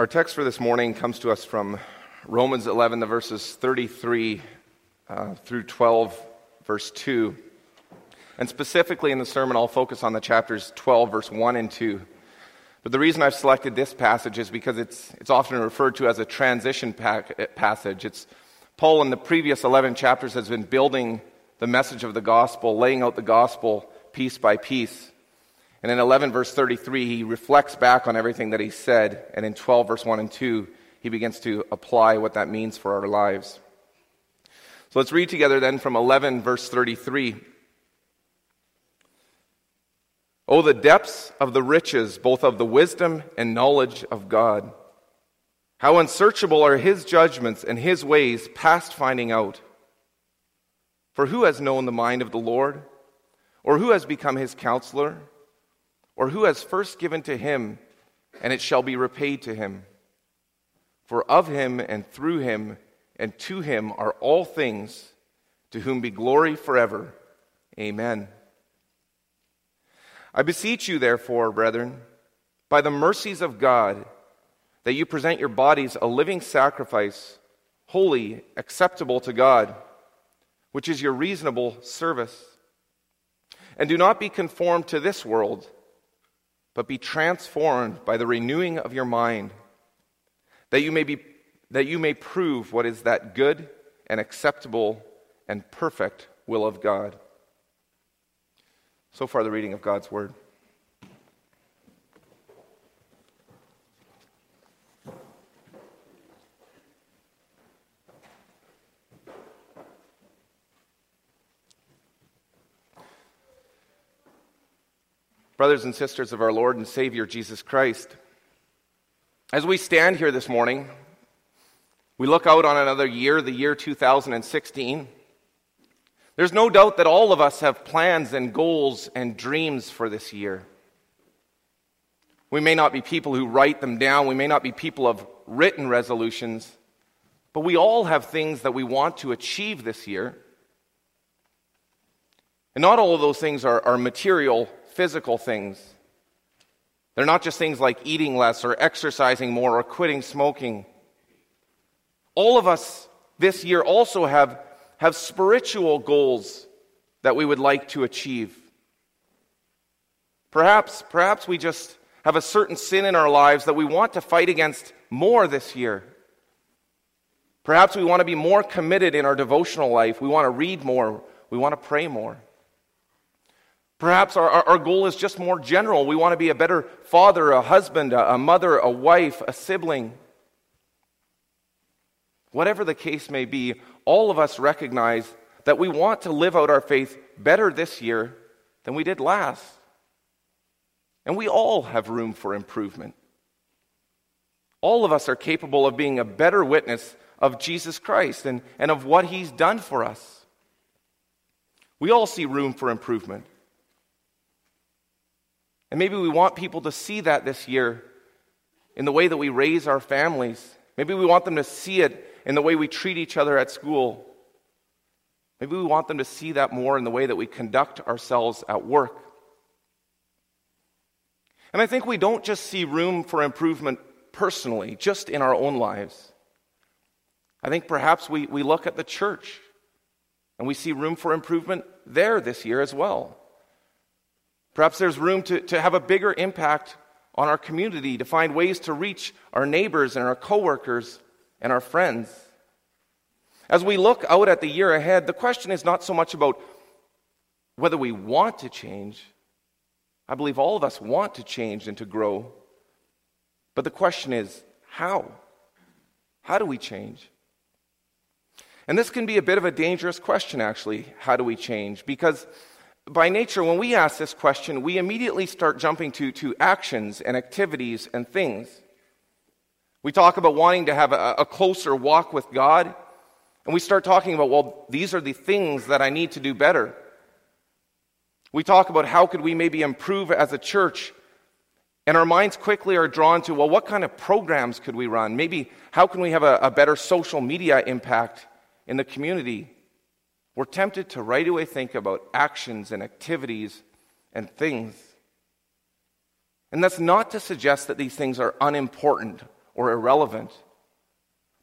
Our text for this morning comes to us from Romans 11, the verses 33 uh, through 12, verse 2. And specifically in the sermon, I'll focus on the chapters 12, verse 1 and 2. But the reason I've selected this passage is because it's, it's often referred to as a transition passage. It's Paul in the previous 11 chapters has been building the message of the gospel, laying out the gospel piece by piece. And in 11, verse 33, he reflects back on everything that he said. And in 12, verse 1 and 2, he begins to apply what that means for our lives. So let's read together then from 11, verse 33. Oh, the depths of the riches, both of the wisdom and knowledge of God. How unsearchable are his judgments and his ways past finding out. For who has known the mind of the Lord? Or who has become his counselor? Or who has first given to him, and it shall be repaid to him? For of him and through him and to him are all things, to whom be glory forever. Amen. I beseech you, therefore, brethren, by the mercies of God, that you present your bodies a living sacrifice, holy, acceptable to God, which is your reasonable service. And do not be conformed to this world but be transformed by the renewing of your mind, that you may, be, that you may prove what is that good and acceptable and perfect will of God. So far, the reading of God's Word. Brothers and sisters of our Lord and Savior Jesus Christ. As we stand here this morning, we look out on another year, the year 2016. There's no doubt that all of us have plans and goals and dreams for this year. We may not be people who write them down, we may not be people of written resolutions, but we all have things that we want to achieve this year. And not all of those things are, are material physical things. They're not just things like eating less or exercising more or quitting smoking. All of us this year also have, have spiritual goals that we would like to achieve. Perhaps, perhaps we just have a certain sin in our lives that we want to fight against more this year. Perhaps we want to be more committed in our devotional life. We want to read more. We want to pray more. Perhaps our, our, goal is just more general. We want to be a better father, a husband, a, a mother, a wife, a sibling. Whatever the case may be, all of us recognize that we want to live out our faith better this year than we did last. And we all have room for improvement. All of us are capable of being a better witness of Jesus Christ and, and of what he's done for us. We all see room for improvement. And maybe we want people to see that this year in the way that we raise our families. Maybe we want them to see it in the way we treat each other at school. Maybe we want them to see that more in the way that we conduct ourselves at work. And I think we don't just see room for improvement personally, just in our own lives. I think perhaps we, we look at the church and we see room for improvement there this year as well. Perhaps there's room to, to have a bigger impact on our community, to find ways to reach our neighbors and our coworkers and our friends. As we look out at the year ahead, the question is not so much about whether we want to change. I believe all of us want to change and to grow. But the question is how? How do we change? And this can be a bit of a dangerous question, actually. How do we change? Because by nature, when we ask this question, we immediately start jumping to, to actions and activities and things. We talk about wanting to have a, a closer walk with God, and we start talking about, well, these are the things that I need to do better. We talk about how could we maybe improve as a church, and our minds quickly are drawn to, well, what kind of programs could we run? Maybe how can we have a, a better social media impact in the community? We're tempted to right away think about actions and activities and things. And that's not to suggest that these things are unimportant or irrelevant,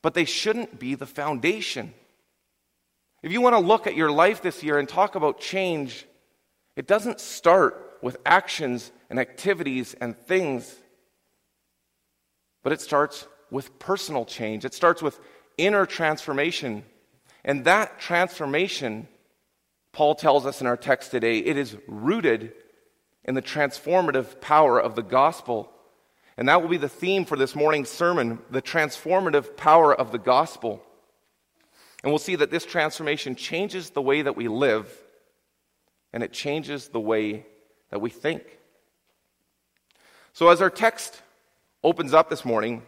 but they shouldn't be the foundation. If you want to look at your life this year and talk about change, it doesn't start with actions and activities and things, but it starts with personal change. It starts with inner transformation. And that transformation, Paul tells us in our text today, it is rooted in the transformative power of the gospel. And that will be the theme for this morning's sermon the transformative power of the gospel. And we'll see that this transformation changes the way that we live and it changes the way that we think. So, as our text opens up this morning,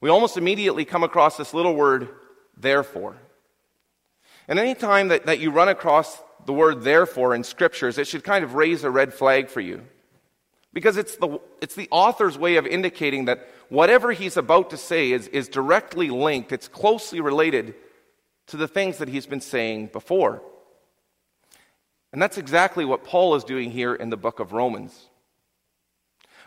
we almost immediately come across this little word, therefore. And anytime that, that you run across the word therefore in scriptures, it should kind of raise a red flag for you. Because it's the, it's the author's way of indicating that whatever he's about to say is, is directly linked, it's closely related to the things that he's been saying before. And that's exactly what Paul is doing here in the book of Romans.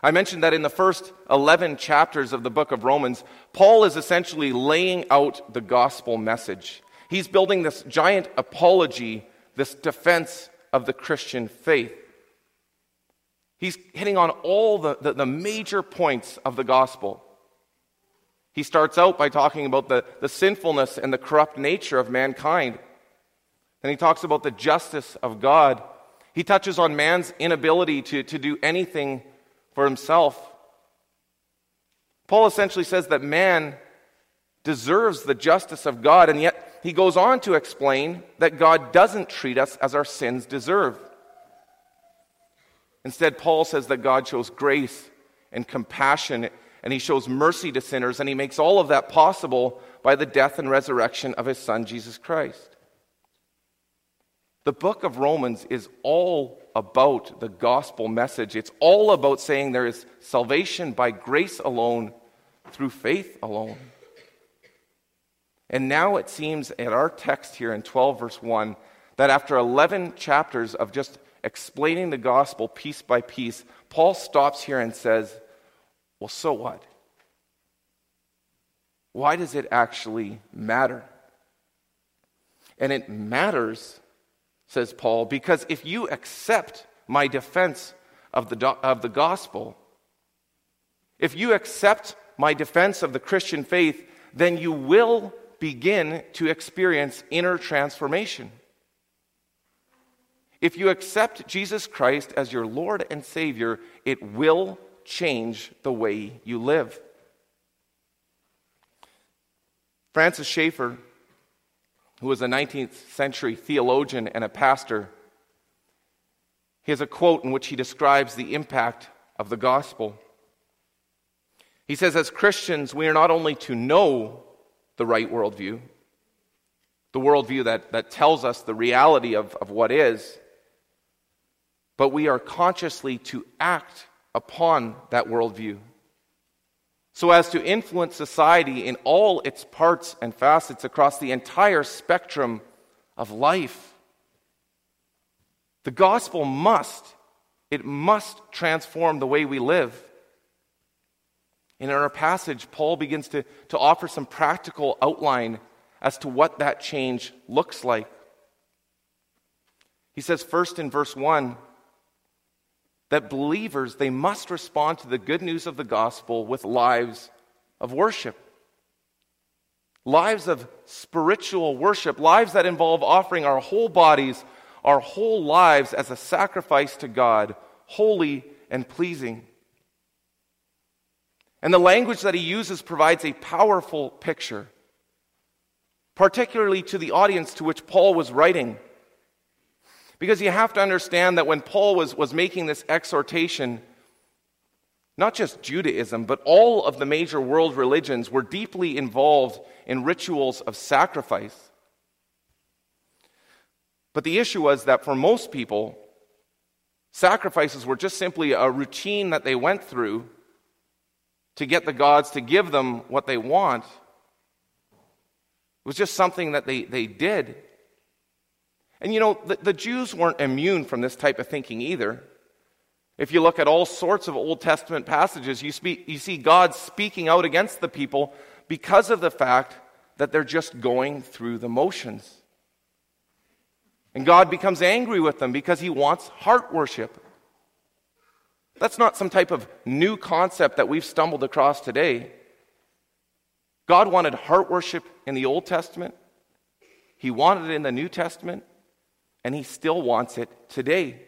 I mentioned that in the first 11 chapters of the book of Romans, Paul is essentially laying out the gospel message. He's building this giant apology, this defense of the Christian faith. He's hitting on all the, the, the, major points of the gospel. He starts out by talking about the, the sinfulness and the corrupt nature of mankind. Then he talks about the justice of God. He touches on man's inability to, to do anything for himself. Paul essentially says that man deserves the justice of God, and yet he goes on to explain that God doesn't treat us as our sins deserve. Instead, Paul says that God shows grace and compassion, and he shows mercy to sinners, and he makes all of that possible by the death and resurrection of his son, Jesus Christ. The book of Romans is all about the gospel message. It's all about saying there is salvation by grace alone, through faith alone. And now it seems at our text here in 12, verse 1, that after 11 chapters of just explaining the gospel piece by piece, Paul stops here and says, Well, so what? Why does it actually matter? And it matters, says Paul, because if you accept my defense of the, of the gospel, if you accept my defense of the Christian faith, then you will begin to experience inner transformation. If you accept Jesus Christ as your Lord and Savior, it will change the way you live. Francis Schaeffer, who was a 19th century theologian and a pastor, he has a quote in which he describes the impact of the gospel. He says, As Christians, we are not only to know the right worldview, the worldview that, that tells us the reality of, of what is, but we are consciously to act upon that worldview so as to influence society in all its parts and facets across the entire spectrum of life. The gospel must, it must transform the way we live. And in our passage, Paul begins to, to offer some practical outline as to what that change looks like. He says, first in verse 1, that believers they must respond to the good news of the gospel with lives of worship. Lives of spiritual worship. Lives that involve offering our whole bodies our whole lives as a sacrifice to god holy and pleasing. And the language that he uses provides a powerful picture particularly to the audience to which paul was writing because you have to understand that when Paul was, was making this exhortation, not just Judaism, but all of the major world religions were deeply involved in rituals of sacrifice. But the issue was that for most people, sacrifices were just simply a routine that they went through to get the gods to give them what they want. It was just something that they, they did. And you know, the, the Jews weren't immune from this type of thinking either. If you look at all sorts of Old Testament passages, you, speak, you see God speaking out against the people because of the fact that they're just going through the motions. And God becomes angry with them because he wants heart worship. That's not some type of new concept that we've stumbled across today. God wanted heart worship in the Old Testament, He wanted it in the New Testament, and He still wants it today.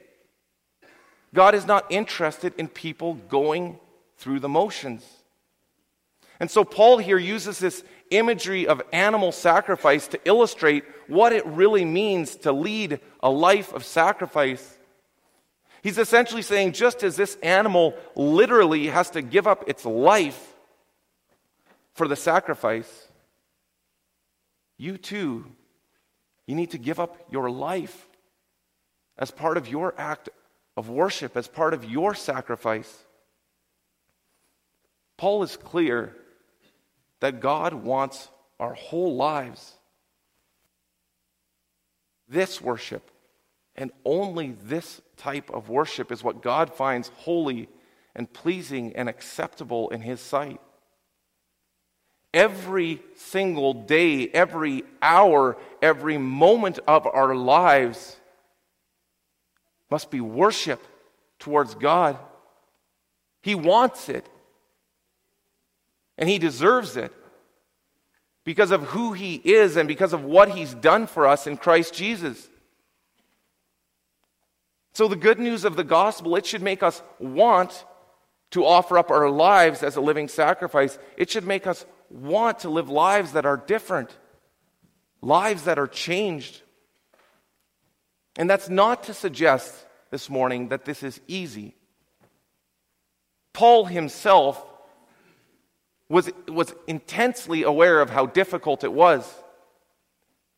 God is not interested in people going through the motions. And so Paul here uses this imagery of animal sacrifice to illustrate what it really means to lead a life of sacrifice. He's essentially saying just as this animal literally has to give up its life for the sacrifice, you too, you need to give up your life as part of your act of worship, as part of your sacrifice. Paul is clear that God wants our whole lives. This worship, and only this type of worship, is what God finds holy and pleasing and acceptable in His sight. Every single day, every hour, every moment of our lives must be worship towards God. He wants it, and He deserves it because of who He is and because of what He's done for us in Christ Jesus. So, the good news of the gospel, it should make us want to offer up our lives as a living sacrifice. It should make us want to live lives that are different, lives that are changed. And that's not to suggest this morning that this is easy. Paul himself was, was intensely aware of how difficult it was.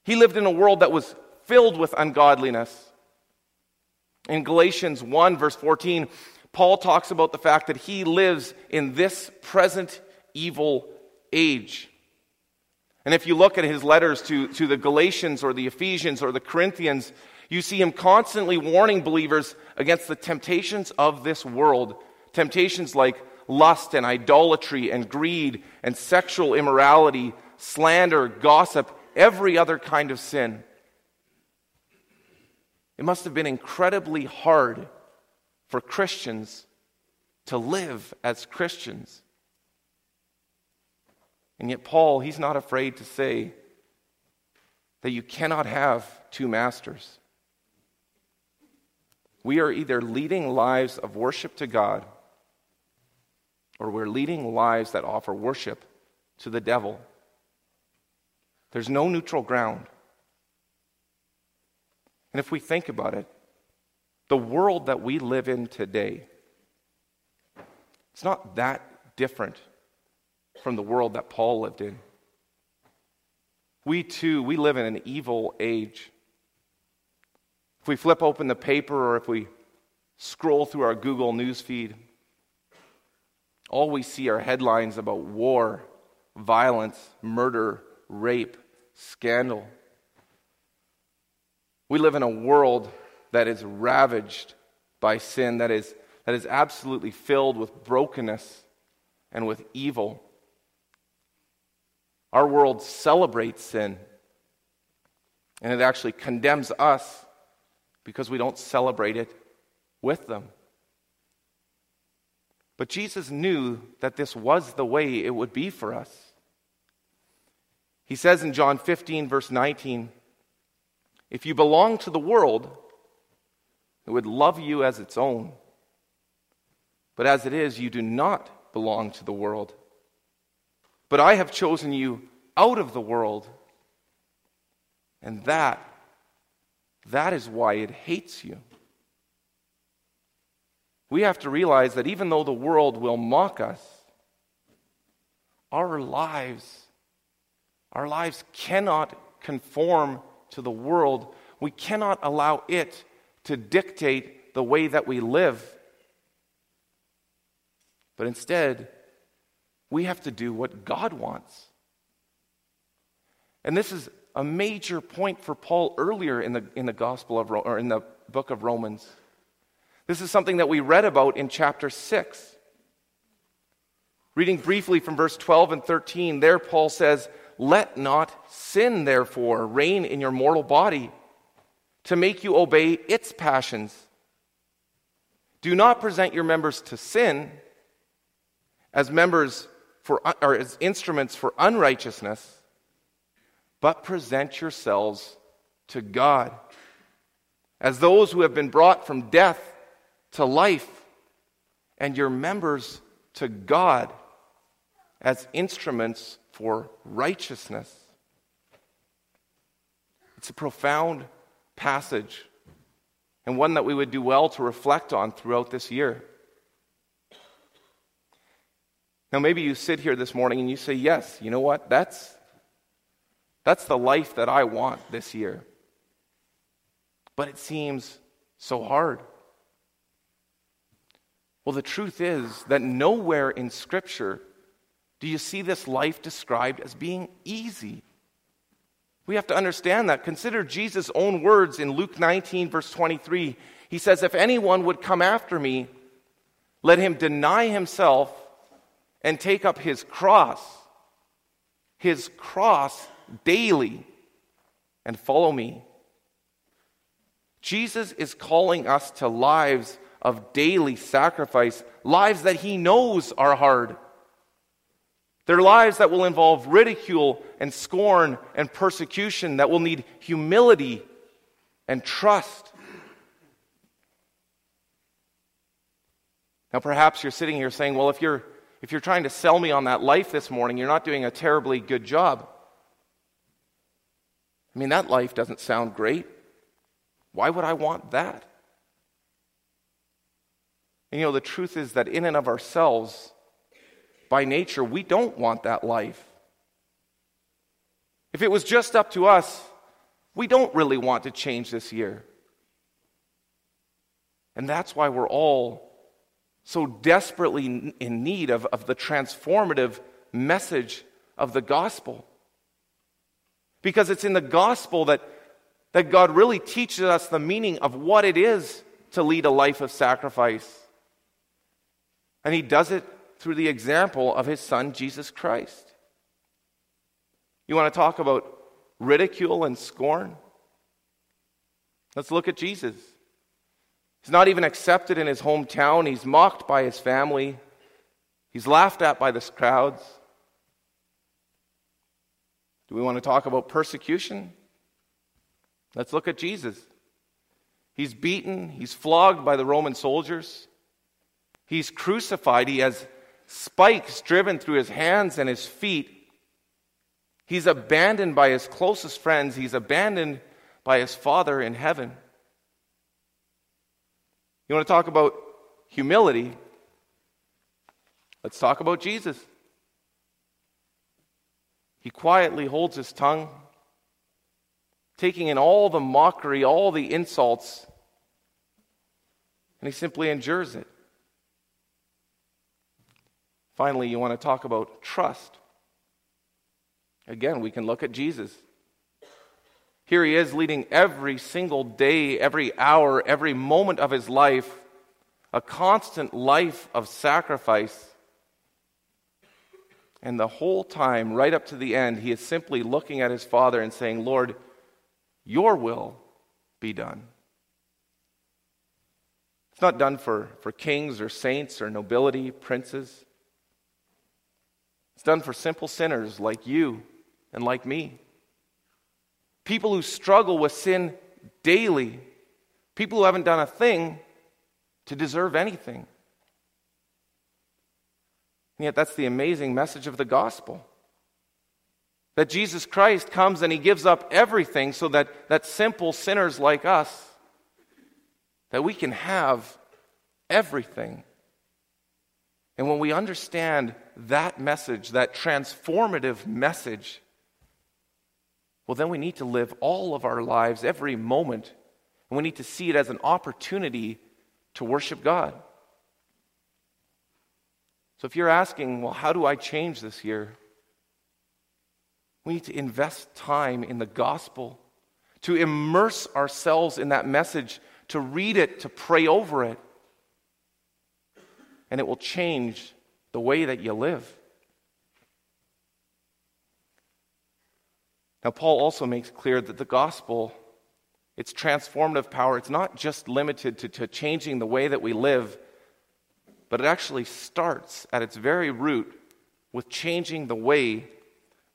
He lived in a world that was filled with ungodliness. In Galatians 1, verse 14, Paul talks about the fact that he lives in this present evil age. And if you look at his letters to, to the Galatians or the Ephesians or the Corinthians, you see him constantly warning believers against the temptations of this world. Temptations like lust and idolatry and greed and sexual immorality, slander, gossip, every other kind of sin. It must have been incredibly hard for Christians to live as Christians. And yet, Paul, he's not afraid to say that you cannot have two masters. We are either leading lives of worship to God or we're leading lives that offer worship to the devil. There's no neutral ground. And if we think about it, the world that we live in today, it's not that different from the world that Paul lived in. We too, we live in an evil age. If we flip open the paper or if we scroll through our Google News feed, all we see are headlines about war, violence, murder, rape, scandal. We live in a world that is ravaged by sin, that is, that is absolutely filled with brokenness and with evil. Our world celebrates sin, and it actually condemns us because we don't celebrate it with them. But Jesus knew that this was the way it would be for us. He says in John 15, verse 19, If you belong to the world, it would love you as its own. But as it is, you do not belong to the world but I have chosen you out of the world. And that, that is why it hates you. We have to realize that even though the world will mock us, our lives, our lives cannot conform to the world. We cannot allow it to dictate the way that we live. But instead, we have to do what God wants. And this is a major point for Paul earlier in the, in the Gospel of or in the book of Romans. This is something that we read about in chapter 6. Reading briefly from verse 12 and 13, there Paul says, Let not sin, therefore, reign in your mortal body to make you obey its passions. Do not present your members to sin as members for, or as instruments for unrighteousness, but present yourselves to God as those who have been brought from death to life, and your members to God as instruments for righteousness. It's a profound passage and one that we would do well to reflect on throughout this year. Now, maybe you sit here this morning and you say, Yes, you know what? That's, that's the life that I want this year. But it seems so hard. Well, the truth is that nowhere in Scripture do you see this life described as being easy. We have to understand that. Consider Jesus' own words in Luke 19, verse 23. He says, If anyone would come after me, let him deny himself and take up his cross, his cross daily, and follow me. Jesus is calling us to lives of daily sacrifice, lives that he knows are hard. They're lives that will involve ridicule and scorn and persecution, that will need humility and trust. Now, perhaps you're sitting here saying, well, if you're, if you're trying to sell me on that life this morning, you're not doing a terribly good job. I mean, that life doesn't sound great. Why would I want that? And you know, the truth is that in and of ourselves, by nature, we don't want that life. If it was just up to us, we don't really want to change this year. And that's why we're all so desperately in need of, of the transformative message of the gospel. Because it's in the gospel that, that God really teaches us the meaning of what it is to lead a life of sacrifice. And He does it through the example of his son, Jesus Christ. You want to talk about ridicule and scorn? Let's look at Jesus. He's not even accepted in his hometown, he's mocked by his family, he's laughed at by the crowds. Do we want to talk about persecution? Let's look at Jesus. He's beaten, he's flogged by the Roman soldiers, he's crucified, he has spikes driven through his hands and his feet. He's abandoned by his closest friends, he's abandoned by his Father in heaven. You want to talk about humility? Let's talk about Jesus. He quietly holds his tongue, taking in all the mockery, all the insults, and he simply endures it. Finally, you want to talk about trust. Again, we can look at Jesus. Here he is leading every single day, every hour, every moment of his life, a constant life of sacrifice. And the whole time, right up to the end, he is simply looking at his Father and saying, Lord, your will be done. It's not done for, for kings or saints or nobility, princes. It's done for simple sinners like you and like me. People who struggle with sin daily. People who haven't done a thing to deserve anything. And yet, that's the amazing message of the gospel. That Jesus Christ comes and he gives up everything so that, that simple sinners like us, that we can have everything. And when we understand that message, that transformative message, well, then we need to live all of our lives, every moment, and we need to see it as an opportunity to worship God. So if you're asking, well, how do I change this year? We need to invest time in the gospel, to immerse ourselves in that message, to read it, to pray over it and it will change the way that you live. Now, Paul also makes clear that the gospel, its transformative power, it's not just limited to, to changing the way that we live, but it actually starts at its very root with changing the way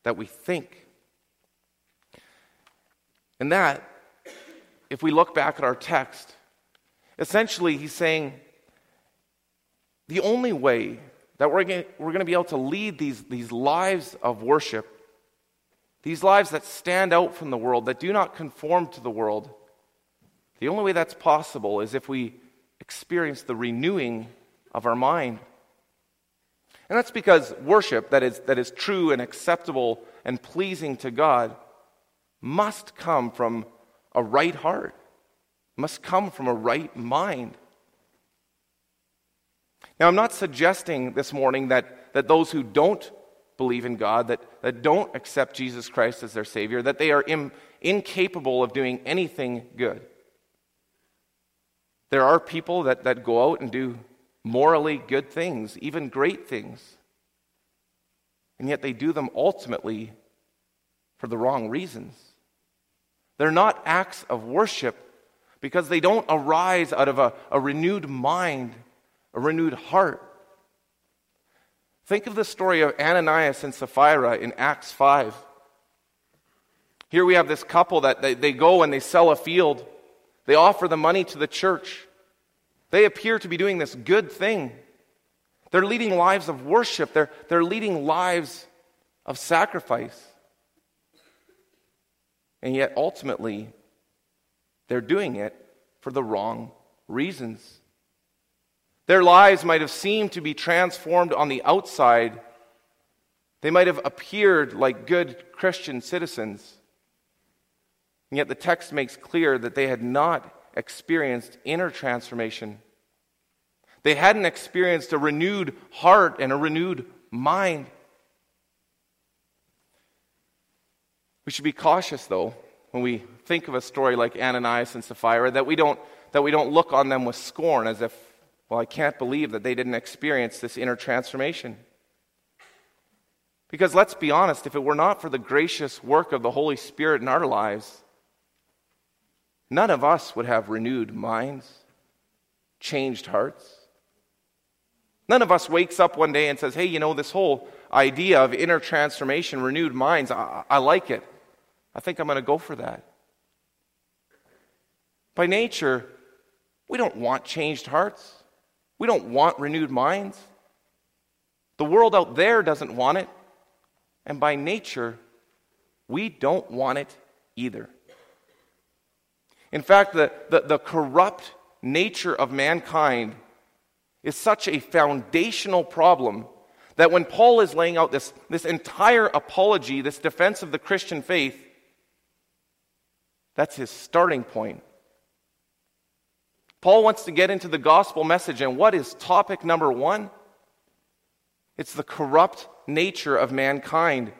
that we think. And that, if we look back at our text, essentially he's saying the only way that we're going, we're to be able to lead these, these lives of worship, these lives that stand out from the world, that do not conform to the world, the only way that's possible is if we experience the renewing of our mind. And that's because worship that is, that is true and acceptable and pleasing to God must come from a right heart, must come from a right mind. Now, I'm not suggesting this morning that, that those who don't believe in God, that, that don't accept Jesus Christ as their Savior, that they are Im, incapable of doing anything good. There are people that, that go out and do morally good things, even great things, and yet they do them ultimately for the wrong reasons. They're not acts of worship because they don't arise out of a, a renewed mind a renewed heart. Think of the story of Ananias and Sapphira in Acts 5. Here we have this couple that they, they go and they sell a field. They offer the money to the church. They appear to be doing this good thing. They're leading lives of worship, they're, they're leading lives of sacrifice. And yet, ultimately, they're doing it for the wrong reasons. Their lives might have seemed to be transformed on the outside. They might have appeared like good Christian citizens. And yet the text makes clear that they had not experienced inner transformation. They hadn't experienced a renewed heart and a renewed mind. We should be cautious, though, when we think of a story like Ananias and Sapphira, that we don't, that we don't look on them with scorn as if well, I can't believe that they didn't experience this inner transformation. Because let's be honest, if it were not for the gracious work of the Holy Spirit in our lives, none of us would have renewed minds, changed hearts. None of us wakes up one day and says, hey, you know, this whole idea of inner transformation, renewed minds, I, I like it. I think I'm going to go for that. By nature, we don't want changed hearts. We don't want renewed minds. The world out there doesn't want it. And by nature, we don't want it either. In fact, the, the, the, corrupt nature of mankind is such a foundational problem that when Paul is laying out this, this entire apology, this defense of the Christian faith, that's his starting point. Paul wants to get into the gospel message, and what is topic number one? It's the corrupt nature of mankind.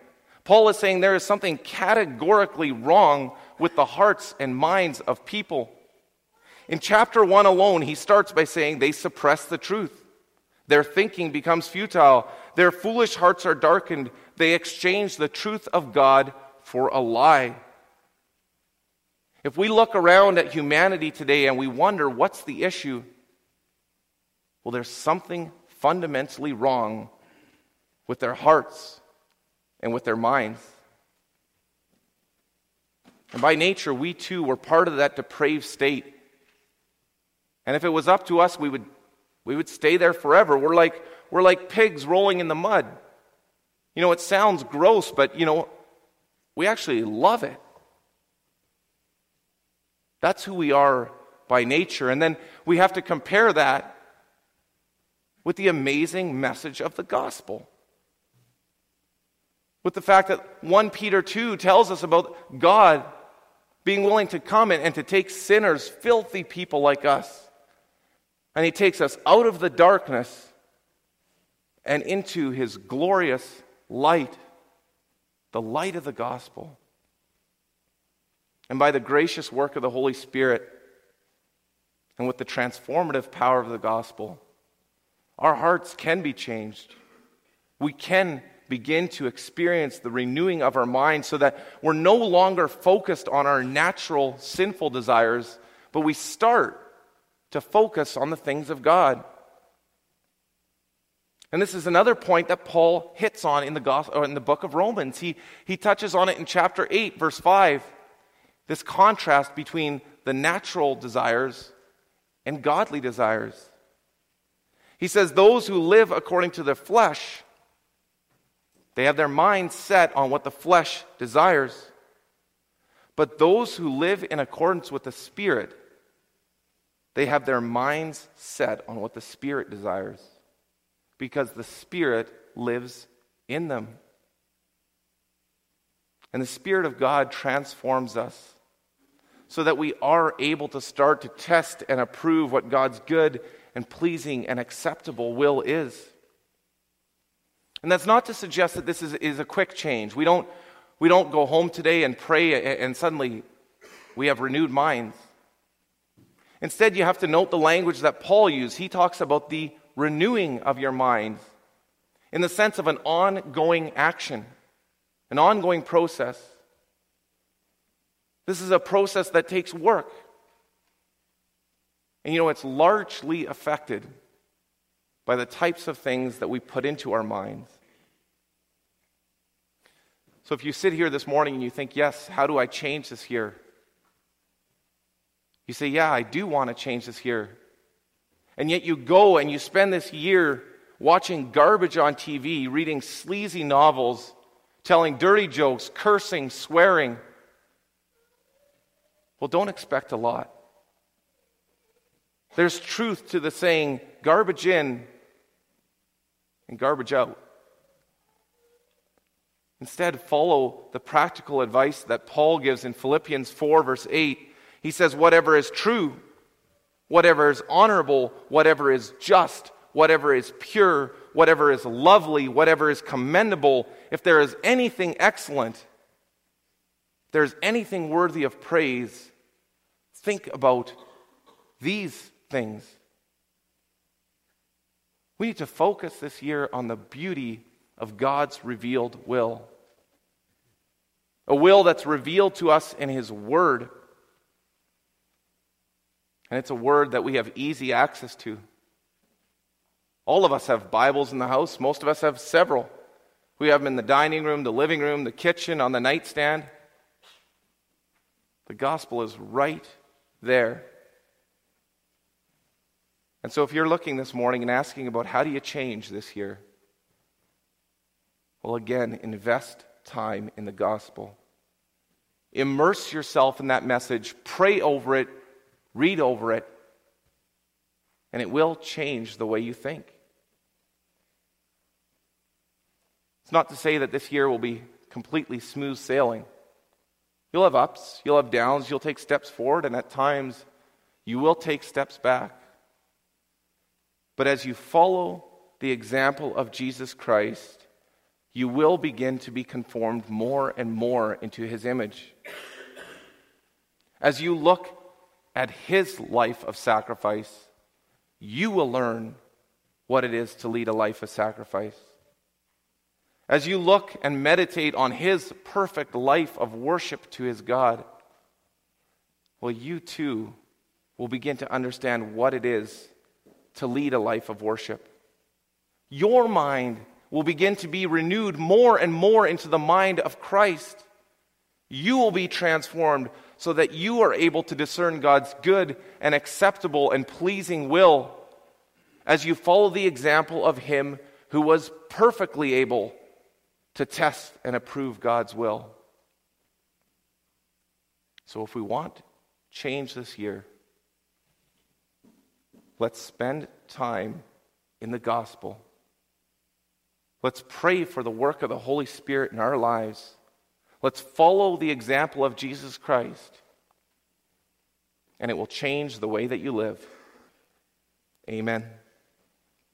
Paul is saying there is something categorically wrong with the hearts and minds of people. In chapter 1 alone, he starts by saying they suppress the truth. Their thinking becomes futile. Their foolish hearts are darkened. They exchange the truth of God for a lie. If we look around at humanity today and we wonder what's the issue, well, there's something fundamentally wrong with their hearts and with their minds. And by nature, we too were part of that depraved state. And if it was up to us, we would, we would stay there forever. We're like, we're like pigs rolling in the mud. You know, it sounds gross, but, you know, we actually love it. That's who we are by nature. And then we have to compare that with the amazing message of the gospel. With the fact that 1 Peter 2 tells us about God being willing to come in and to take sinners, filthy people like us, and He takes us out of the darkness and into His glorious light, the light of the gospel. And by the gracious work of the Holy Spirit and with the transformative power of the gospel, our hearts can be changed. We can begin to experience the renewing of our mind so that we're no longer focused on our natural sinful desires, but we start to focus on the things of God. And this is another point that Paul hits on in the, gospel, uh, in the book of Romans. He, he touches on it in chapter 8, verse 5. This contrast between the natural desires and godly desires. He says, Those who live according to the flesh, they have their minds set on what the flesh desires. But those who live in accordance with the Spirit, they have their minds set on what the Spirit desires because the Spirit lives in them. And the Spirit of God transforms us so that we are able to start to test and approve what God's good and pleasing and acceptable will is. And that's not to suggest that this is, is a quick change. We don't, we don't go home today and pray and suddenly we have renewed minds. Instead, you have to note the language that Paul used. He talks about the renewing of your mind in the sense of an ongoing action, an ongoing process. This is a process that takes work. And you know, it's largely affected by the types of things that we put into our minds. So if you sit here this morning and you think, yes, how do I change this here? You say, yeah, I do want to change this here. And yet you go and you spend this year watching garbage on TV, reading sleazy novels, telling dirty jokes, cursing, swearing. Well, don't expect a lot. There's truth to the saying garbage in and garbage out. Instead, follow the practical advice that Paul gives in Philippians 4, verse 8. He says, Whatever is true, whatever is honorable, whatever is just, whatever is pure, whatever is lovely, whatever is commendable, if there is anything excellent, if there is anything worthy of praise, think about these things. We need to focus this year on the beauty of God's revealed will. A will that's revealed to us in His Word. And it's a word that we have easy access to. All of us have Bibles in the house. Most of us have several. We have them in the dining room, the living room, the kitchen, on the nightstand. The gospel is right there. And so, if you're looking this morning and asking about how do you change this year, well, again, invest time in the gospel. Immerse yourself in that message, pray over it, read over it, and it will change the way you think. It's not to say that this year will be completely smooth sailing. You'll have ups, you'll have downs, you'll take steps forward, and at times you will take steps back. But as you follow the example of Jesus Christ, you will begin to be conformed more and more into his image. As you look at his life of sacrifice, you will learn what it is to lead a life of sacrifice. As you look and meditate on his perfect life of worship to his God, well, you too will begin to understand what it is to lead a life of worship. Your mind will begin to be renewed more and more into the mind of Christ. You will be transformed so that you are able to discern God's good and acceptable and pleasing will as you follow the example of Him who was perfectly able to test and approve God's will. So, if we want change this year, let's spend time in the gospel. Let's pray for the work of the Holy Spirit in our lives. Let's follow the example of Jesus Christ, and it will change the way that you live. Amen.